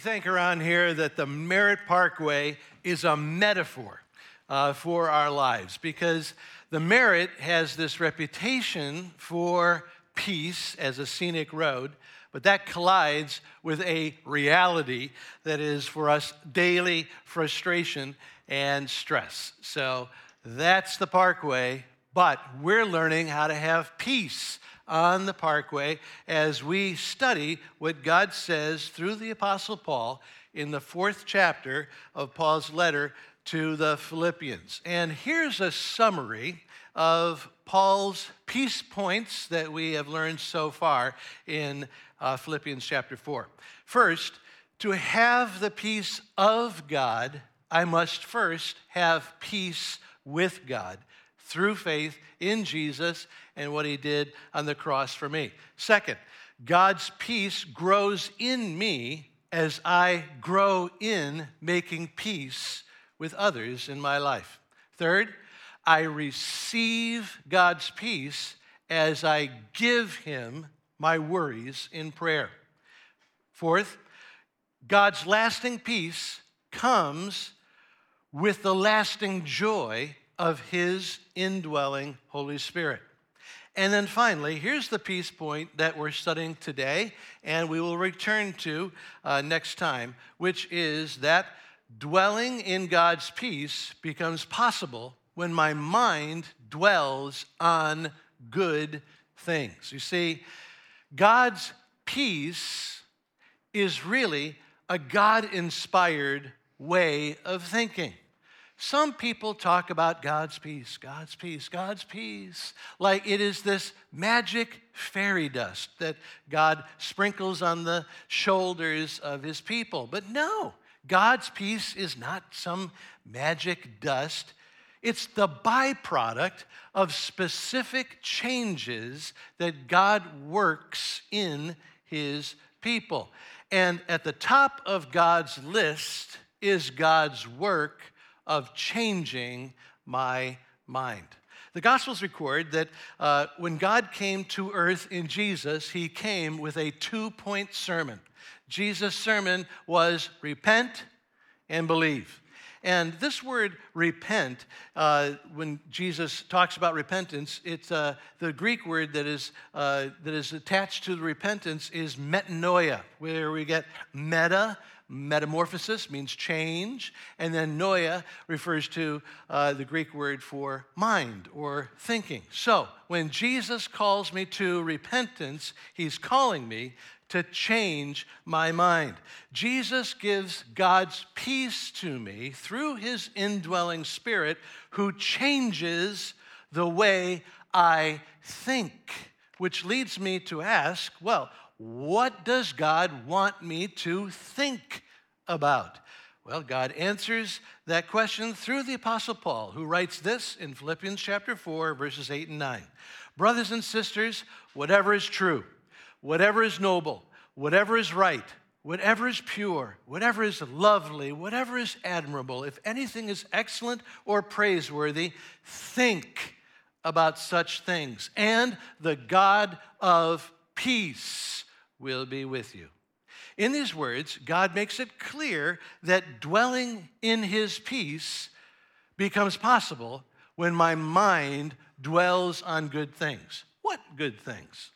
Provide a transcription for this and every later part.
think around here that the Merritt Parkway is a metaphor uh, for our lives because the Merritt has this reputation for peace as a scenic road, but that collides with a reality that is for us daily frustration and stress. So that's the Parkway, but we're learning how to have peace on the Parkway as we study what God says through the Apostle Paul in the fourth chapter of Paul's letter to the Philippians. And here's a summary of Paul's peace points that we have learned so far in uh, Philippians chapter 4. First, to have the peace of God, I must first have peace with God through faith in Jesus and what he did on the cross for me. Second, God's peace grows in me as I grow in making peace with others in my life. Third, I receive God's peace as I give him my worries in prayer. Fourth, God's lasting peace comes with the lasting joy of His indwelling Holy Spirit. And then finally, here's the peace point that we're studying today, and we will return to uh, next time, which is that dwelling in God's peace becomes possible when my mind dwells on good things. You see, God's peace is really a God inspired way of thinking. Some people talk about God's peace, God's peace, God's peace, like it is this magic fairy dust that God sprinkles on the shoulders of his people. But no, God's peace is not some magic dust. It's the byproduct of specific changes that God works in his people. And at the top of God's list is God's work of changing my mind. The Gospels record that uh, when God came to earth in Jesus, he came with a two point sermon. Jesus' sermon was repent and believe. And this word repent, uh, when Jesus talks about repentance, it's uh, the Greek word that is, uh, that is attached to the repentance is metanoia, where we get meta, Metamorphosis means change, and then noia refers to uh, the Greek word for mind or thinking. So, when Jesus calls me to repentance, he's calling me to change my mind. Jesus gives God's peace to me through his indwelling spirit, who changes the way I think, which leads me to ask well, what does God want me to think about? Well, God answers that question through the Apostle Paul, who writes this in Philippians chapter 4, verses 8 and 9. Brothers and sisters, whatever is true, whatever is noble, whatever is right, whatever is pure, whatever is lovely, whatever is admirable, if anything is excellent or praiseworthy, think about such things. And the God of peace will be with you. In these words, God makes it clear that dwelling in his peace becomes possible when my mind dwells on good things. What good things?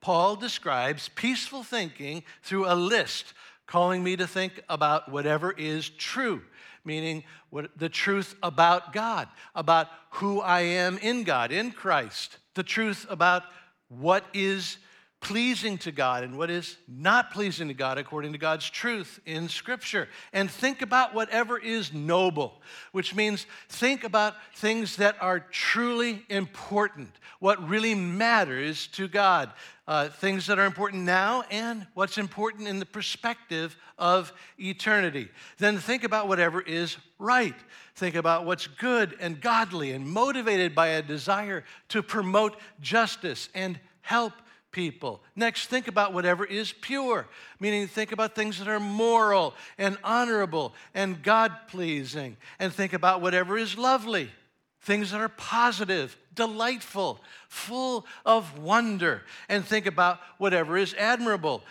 Paul describes peaceful thinking through a list, calling me to think about whatever is true, meaning what, the truth about God, about who I am in God, in Christ, the truth about what is pleasing to God and what is not pleasing to God according to God's truth in Scripture. And think about whatever is noble, which means think about things that are truly important, what really matters to God, uh, things that are important now and what's important in the perspective of eternity. Then think about whatever is right. Think about what's good and godly and motivated by a desire to promote justice and help people. Next, think about whatever is pure, meaning think about things that are moral and honorable and God pleasing. And think about whatever is lovely, things that are positive, delightful, full of wonder, and think about whatever is admirable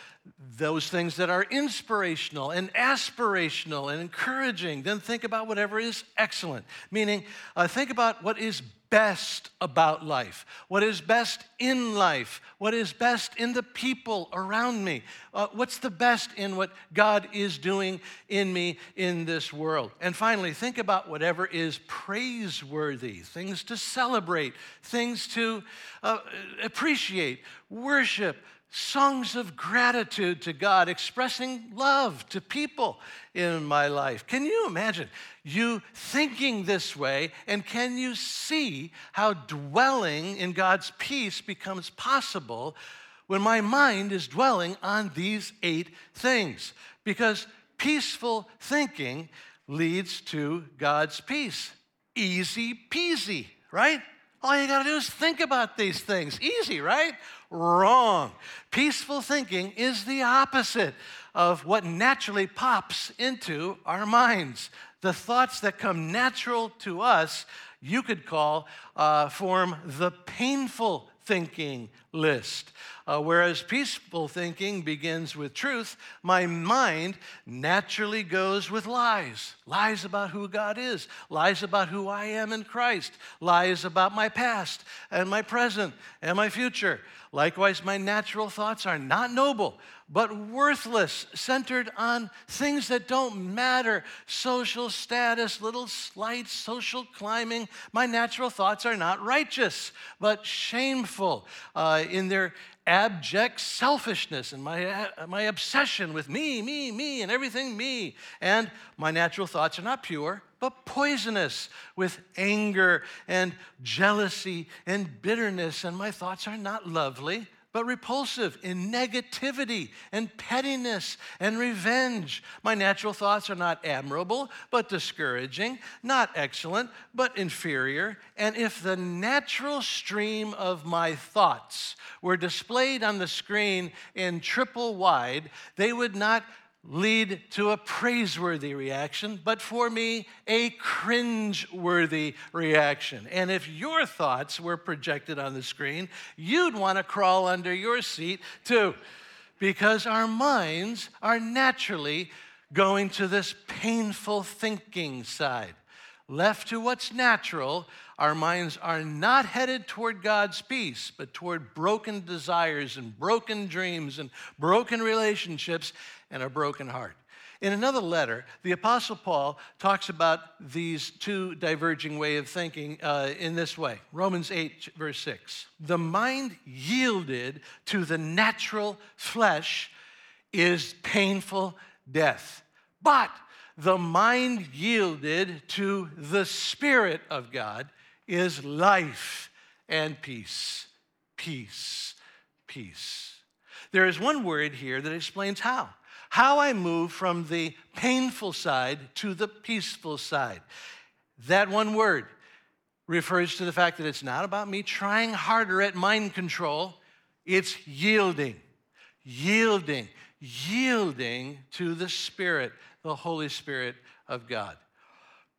those things that are inspirational and aspirational and encouraging. Then think about whatever is excellent, meaning uh, think about what is best about life, what is best in life, what is best in the people around me, uh, what's the best in what God is doing in me in this world. And finally, think about whatever is praiseworthy, things to celebrate, things to uh, appreciate, worship songs of gratitude to God, expressing love to people in my life. Can you imagine you thinking this way? And can you see how dwelling in God's peace becomes possible when my mind is dwelling on these eight things? Because peaceful thinking leads to God's peace. Easy peasy, right? All you got to do is think about these things. Easy, right? Wrong. Peaceful thinking is the opposite of what naturally pops into our minds. The thoughts that come natural to us, you could call, uh, form the painful thinking list. Uh, whereas peaceful thinking begins with truth, my mind naturally goes with lies lies about who God is, lies about who I am in Christ, lies about my past and my present and my future. Likewise, my natural thoughts are not noble, but worthless, centered on things that don't matter social status, little slight social climbing. My natural thoughts are not righteous, but shameful uh, in their abject selfishness and my, uh, my obsession with me, me, me, and everything me. And my natural thoughts are not pure, but poisonous with anger and jealousy and bitterness. And my thoughts are not lovely, but repulsive in negativity and pettiness and revenge. My natural thoughts are not admirable, but discouraging, not excellent, but inferior. And if the natural stream of my thoughts were displayed on the screen in triple wide, they would not lead to a praiseworthy reaction, but for me, a cringe-worthy reaction. And if your thoughts were projected on the screen, you'd want to crawl under your seat too, because our minds are naturally going to this painful thinking side. Left to what's natural, our minds are not headed toward God's peace, but toward broken desires and broken dreams and broken relationships and a broken heart. In another letter, the Apostle Paul talks about these two diverging way of thinking uh, in this way. Romans 8, verse 6. The mind yielded to the natural flesh is painful death. But the mind yielded to the Spirit of God is life and peace. Peace, peace. There is one word here that explains how how I move from the painful side to the peaceful side. That one word refers to the fact that it's not about me trying harder at mind control, it's yielding, yielding, yielding to the Spirit, the Holy Spirit of God.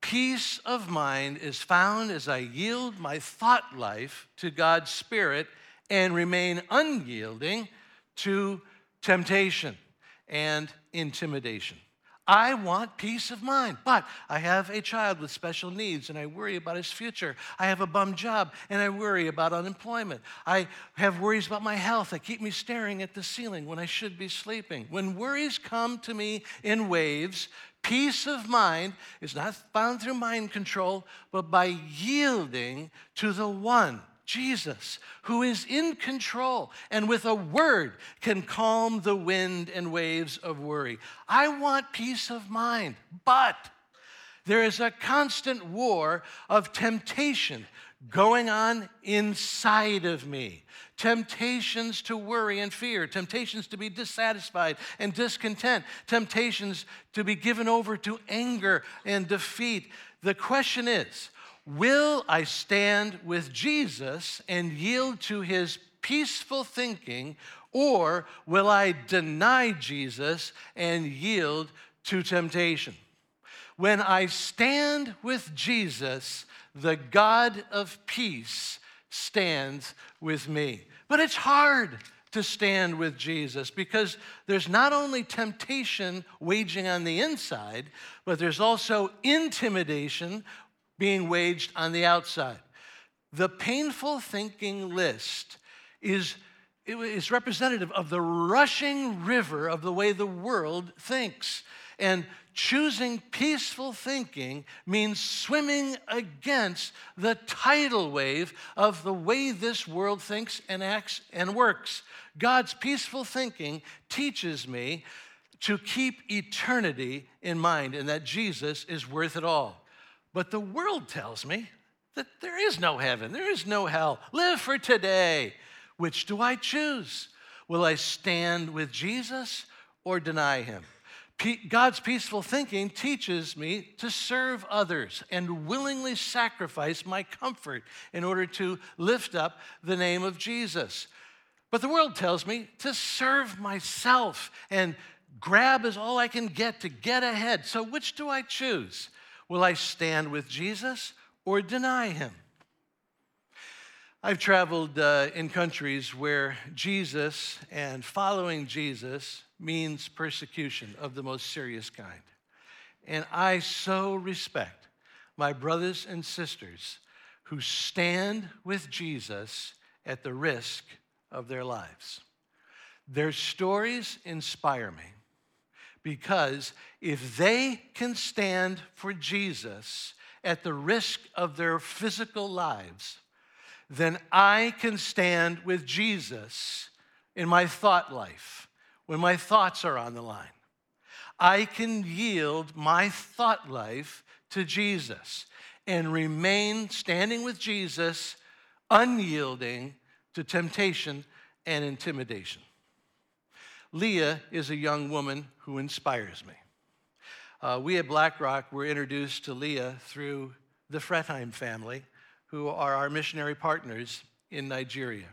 Peace of mind is found as I yield my thought life to God's Spirit and remain unyielding to temptation and intimidation. I want peace of mind, but I have a child with special needs and I worry about his future. I have a bum job and I worry about unemployment. I have worries about my health that keep me staring at the ceiling when I should be sleeping. When worries come to me in waves, peace of mind is not found through mind control, but by yielding to the one Jesus, who is in control and with a word can calm the wind and waves of worry. I want peace of mind, but there is a constant war of temptation going on inside of me. Temptations to worry and fear, temptations to be dissatisfied and discontent, temptations to be given over to anger and defeat. The question is, Will I stand with Jesus and yield to his peaceful thinking, or will I deny Jesus and yield to temptation? When I stand with Jesus, the God of peace, stands with me. But it's hard to stand with Jesus because there's not only temptation waging on the inside, but there's also intimidation being waged on the outside. The painful thinking list is, representative of the rushing river of the way the world thinks. And choosing peaceful thinking means swimming against the tidal wave of the way this world thinks and acts and works. God's peaceful thinking teaches me to keep eternity in mind and that Jesus is worth it all. But the world tells me that there is no heaven, there is no hell. Live for today. Which do I choose? Will I stand with Jesus or deny him? God's peaceful thinking teaches me to serve others and willingly sacrifice my comfort in order to lift up the name of Jesus. But the world tells me to serve myself and grab is all I can get to get ahead. So, which do I choose? Will I stand with Jesus or deny him? I've traveled uh, in countries where Jesus and following Jesus means persecution of the most serious kind. And I so respect my brothers and sisters who stand with Jesus at the risk of their lives. Their stories inspire me because if they can stand for Jesus at the risk of their physical lives, then I can stand with Jesus in my thought life when my thoughts are on the line. I can yield my thought life to Jesus and remain standing with Jesus, unyielding to temptation and intimidation. Leah is a young woman who inspires me. Uh, we at BlackRock were introduced to Leah through the Fretheim family, who are our missionary partners in Nigeria.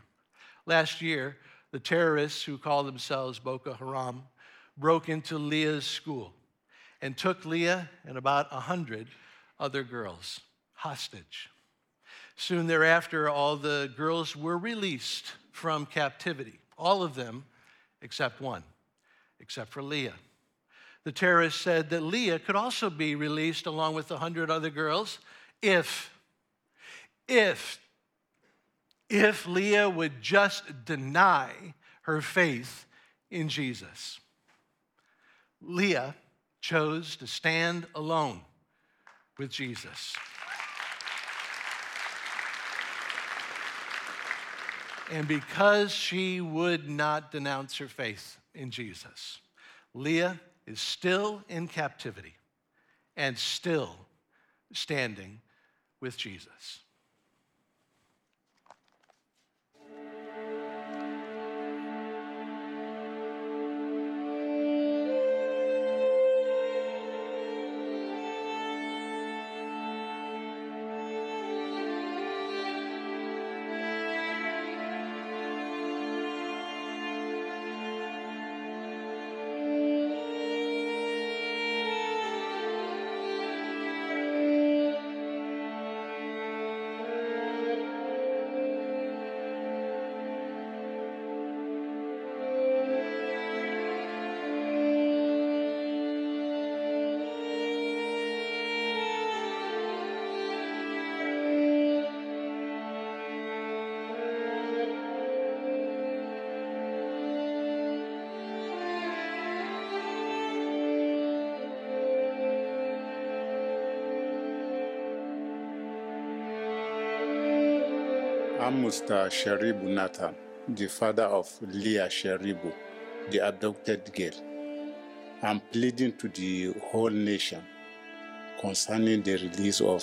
Last year, the terrorists who call themselves Boko Haram broke into Leah's school and took Leah and about a hundred other girls hostage. Soon thereafter, all the girls were released from captivity, all of them except one, except for Leah. The terrorists said that Leah could also be released along with a hundred other girls if, if if Leah would just deny her faith in Jesus. Leah chose to stand alone with Jesus. And because she would not denounce her faith in Jesus, Leah is still in captivity and still standing with Jesus. I'm Mr. Sharibu Nathan, the father of Leah Sharibu, the abducted girl. I'm pleading to the whole nation concerning the release of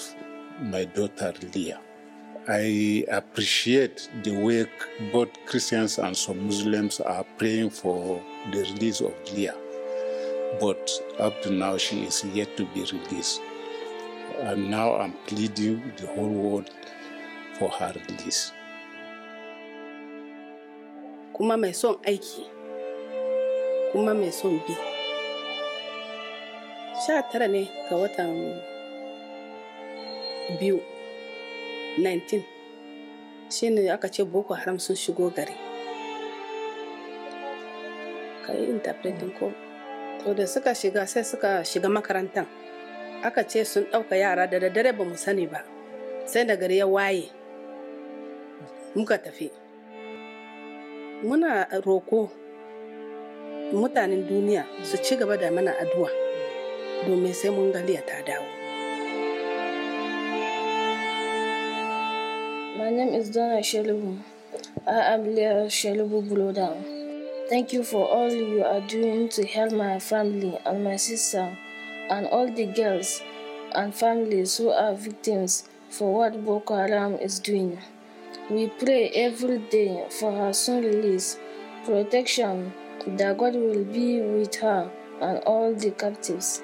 my daughter Leah. I appreciate the way both Christians and some Muslims are praying for the release of Leah, but up to now she is yet to be released. And now I'm pleading the whole world for kuma mai son aiki. Kuma mai son bi. Sha tara ne ga watan biyu 19 shine aka ce boko haram sun shigo gari. Ka yi interpreting ko? To da suka shiga sai suka shiga makarantar aka ce sun ɗauka yara da daddare ba mu sani ba. Sai da gari ya waye. Muka tafi muna roko mutanen duniya su ci gaba da mana addu'a domin sai mun galiya ta dawo My name is Donna Shelubu. I am Leah Shelubu Buloda. Thank you for all you are doing to help my family and my sister and all the girls and families who are victims for what Boko Haram is doing. We pray every day for her soon release, protection, that God will be with her and all the captives.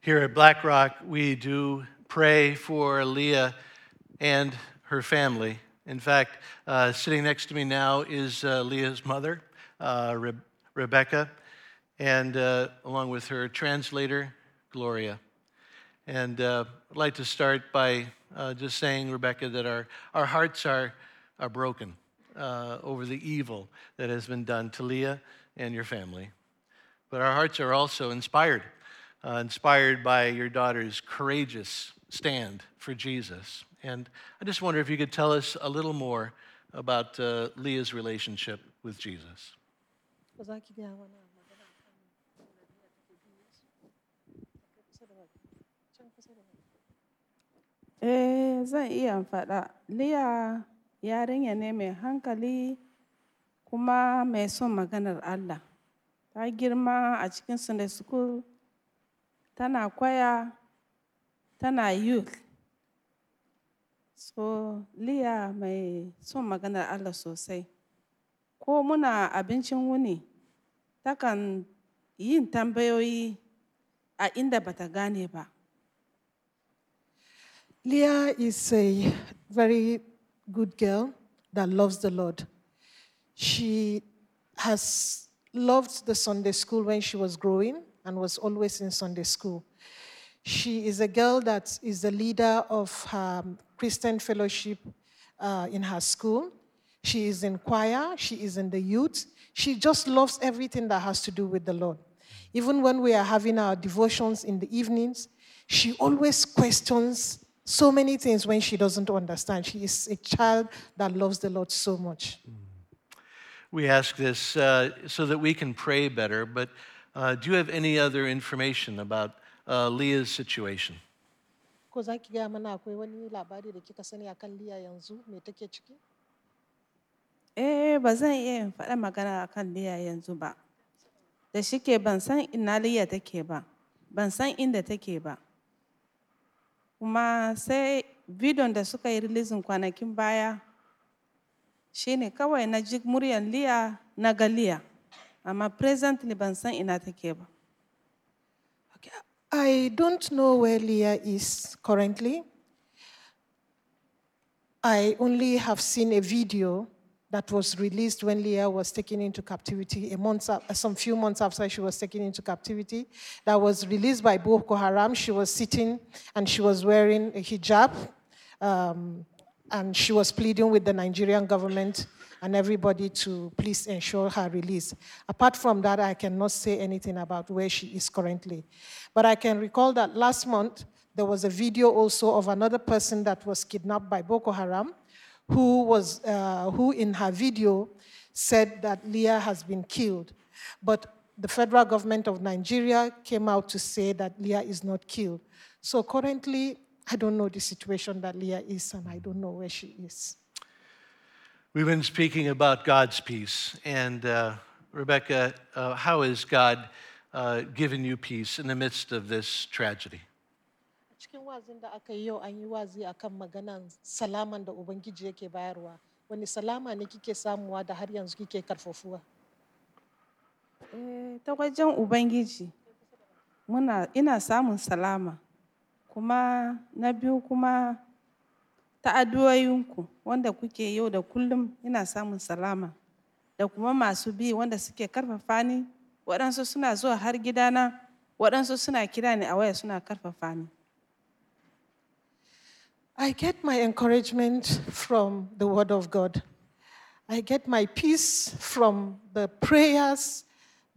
Here at Black Rock, we do pray for Leah and her family. In fact, uh, sitting next to me now is uh, Leah's mother, uh, Rebecca, and uh, along with her translator, Gloria. And uh, I'd like to start by uh, just saying, Rebecca, that our, our hearts are, are broken uh, over the evil that has been done to Leah and your family. But our hearts are also inspired, uh, inspired by your daughter's courageous stand for Jesus. And I just wonder if you could tell us a little more about uh, Leah's relationship with Jesus. Ba za ki gaya mana magana kan Yesu? Kusa da. Can kusa da. Eh, zan iya faɗa. Liya yarinya ne mai hankali kuma mai son maganar Allah. Ta girma a cikin Sunday school, tana ƙwaya, tana youth. So, Liya mai son maganar Allah sosai. Ko muna abincin wuni, takan yin tambayoyi a inda bata gane ba. Leah is a very good girl that loves the Lord. She has loved the Sunday school when she was growing and was always in Sunday school. She is a girl that is the leader of her Christian fellowship uh, in her school. She is in choir, she is in the youth. She just loves everything that has to do with the Lord. Even when we are having our devotions in the evenings, she always questions so many things when she doesn't understand. She is a child that loves the Lord so much. We ask this uh, so that we can pray better, but uh, do you have any other information about uh, Leah's situation? Ko za ki gaya mana akwai wani labari da kika sani akan Liya yanzu me take ciki? Eh, ba zan iya in faɗa magana a kan Liya yanzu ba. Da shike ban san ina Liya take ba, ban san inda take ba. Kuma sai bidiyon da suka yi releasing kwanakin baya kawai na ji Liya na ga Liya. Amma presently ban san ina take ba. I don't know where Leah is currently. I only have seen a video that was released when Leah was taken into captivity a month, some few months after she was taken into captivity. That was released by Boko Haram. She was sitting and she was wearing a hijab, um, and she was pleading with the Nigerian government and everybody to please ensure her release. Apart from that, I cannot say anything about where she is currently. But I can recall that last month, there was a video also of another person that was kidnapped by Boko Haram, who, was, uh, who in her video said that Leah has been killed. But the federal government of Nigeria came out to say that Leah is not killed. So currently, I don't know the situation that Leah is, and I don't know where she is. We've been speaking about God's peace. And uh, Rebecca, uh, how has God uh, given you peace in the midst of this tragedy? Cikin wazin da aka yi yau an yi wazi akan maganan salaman da Ubangiji yake bayarwa. Wani salama ne kike samuwa da har yanzu kike karfafuwa? Eh, ta wajen Ubangiji, muna, ina samun salama, kuma na biyu kuma ta addu'o'inku wanda kuke yau da kullum ina samun salama. da kuma masu bi wanda suke ƙarfafa ni waɗansu suna zuwa har gidana waɗansu suna kira ni a waya suna ƙarfafa ni I get my encouragement from the Word of God. I get my peace from the prayers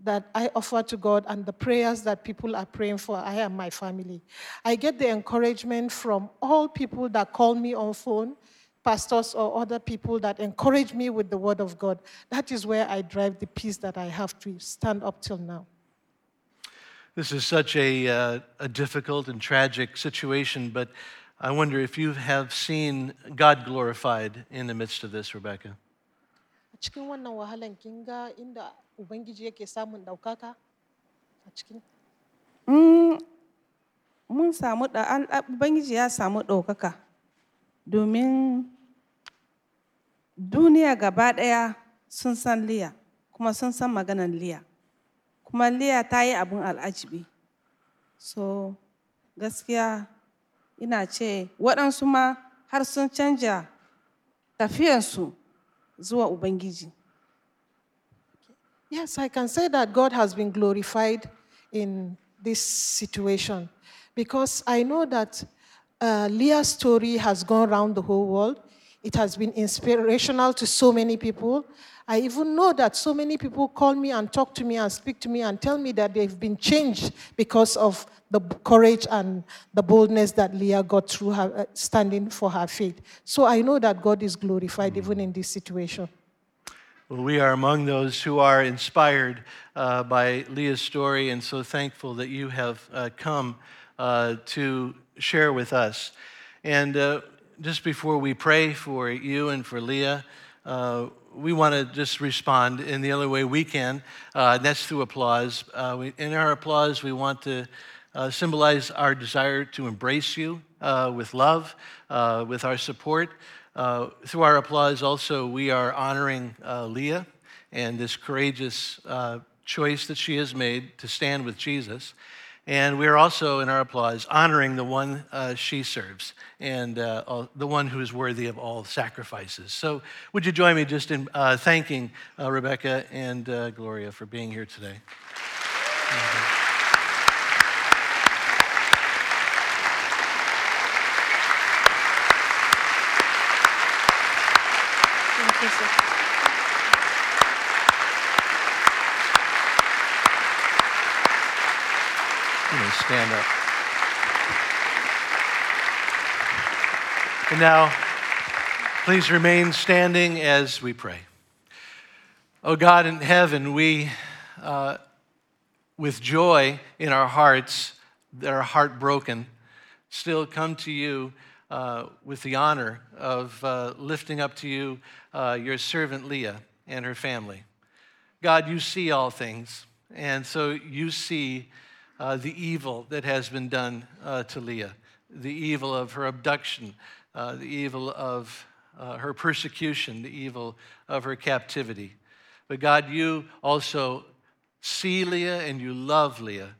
that I offer to God and the prayers that people are praying for I and my family. I get the encouragement from all people that call me on phone, pastors or other people that encourage me with the Word of God. That is where I drive the peace that I have to stand up till now. This is such a, uh, a difficult and tragic situation, but I wonder if you have seen God glorified in the midst of this, Rebecca. A cikin wannan wahalan kin ga inda Ubangiji yake samun ɗaukaka a cikin Mm, mun samu da ubangiji ya samu ɗaukaka domin duniya gaba ɗaya sun san liya kuma sun san maganan liya. Kuma liya ta yi abin al'ajibi. So gaskiya ina ce waɗansu ma har sun canja zuwa ubangiji Yes, I can say that God has been glorified in this situation because I know that uh, Leah's story has gone around the whole world. It has been inspirational to so many people. I even know that so many people call me and talk to me and speak to me and tell me that they've been changed because of the courage and the boldness that Leah got through her, uh, standing for her faith. So I know that God is glorified even in this situation. Well, we are among those who are inspired uh, by Leah's story, and so thankful that you have uh, come uh, to share with us. And uh, just before we pray for you and for Leah, uh, we want to just respond in the only way we can, uh, and that's through applause. Uh, we, in our applause, we want to uh, symbolize our desire to embrace you uh, with love, uh, with our support. Uh, through our applause, also, we are honoring Leah and this courageous choice that she has made to stand with Jesus. And we are also, in our applause, honoring the one uh, she serves and uh, the one who is worthy of all sacrifices. So, would you join me just in uh, thanking uh, Rebecca and uh, Gloria for being here today? Thank you, sir. May stand up. And now, please remain standing as we pray. Oh God in heaven, we, uh, with joy in our hearts that are heartbroken, still come to you uh, with the honor of uh, lifting up to you uh, your servant Leah and her family. God, you see all things, and so you see uh, the evil that has been done uh, to Leah, the evil of her abduction, uh, the evil of uh, her persecution, the evil of her captivity. But God, you also see Leah and you love Leah.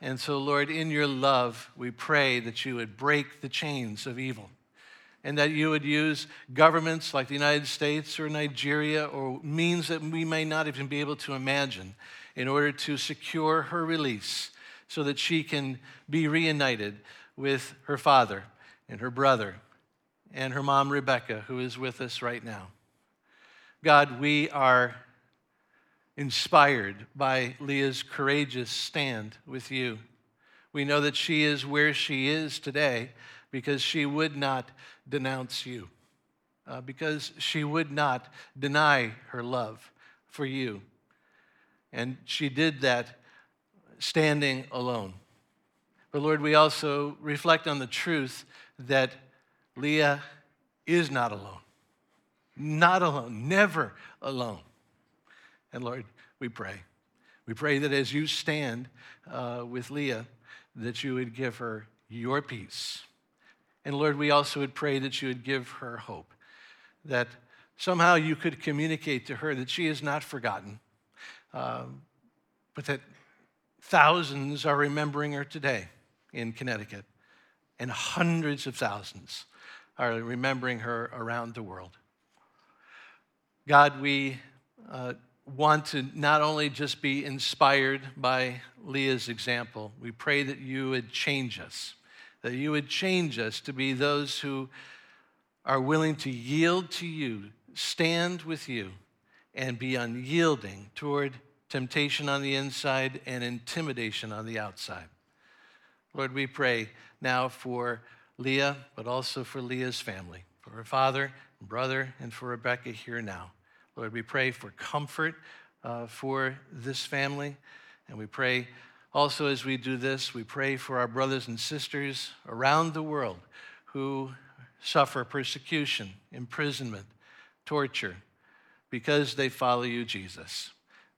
And so, Lord, in your love, we pray that you would break the chains of evil and that you would use governments like the United States or Nigeria or means that we may not even be able to imagine in order to secure her release so that she can be reunited with her father and her brother and her mom, Rebecca, who is with us right now. God, we are inspired by Leah's courageous stand with you. We know that she is where she is today because she would not denounce you, uh, because she would not deny her love for you. And she did that standing alone. But Lord, we also reflect on the truth that Leah is not alone. Not alone, never alone. And Lord, we pray. We pray that as you stand uh, with Leah, that you would give her your peace. And Lord, we also would pray that you would give her hope, that somehow you could communicate to her that she is not forgotten, um, but that thousands are remembering her today in Connecticut, and hundreds of thousands are remembering her around the world. God, we uh, want to not only just be inspired by Leah's example, we pray that you would change us, that you would change us to be those who are willing to yield to you, stand with you, and be unyielding toward temptation on the inside and intimidation on the outside. Lord, we pray now for Leah, but also for Leah's family, for her father, and brother, and for Rebecca here now. Lord, we pray for comfort uh, for this family. And we pray also as we do this, we pray for our brothers and sisters around the world who suffer persecution, imprisonment, torture because they follow you, Jesus.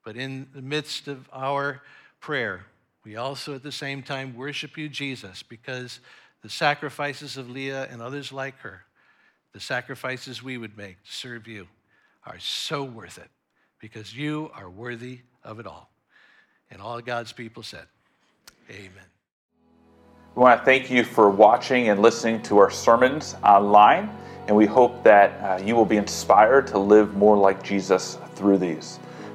But in the midst of our prayer, we also at the same time worship you, Jesus, because the sacrifices of Leah and others like her, the sacrifices we would make to serve you, are so worth it because you are worthy of it all. And all God's people said, Amen. We want to thank you for watching and listening to our sermons online, and we hope that uh, you will be inspired to live more like Jesus through these.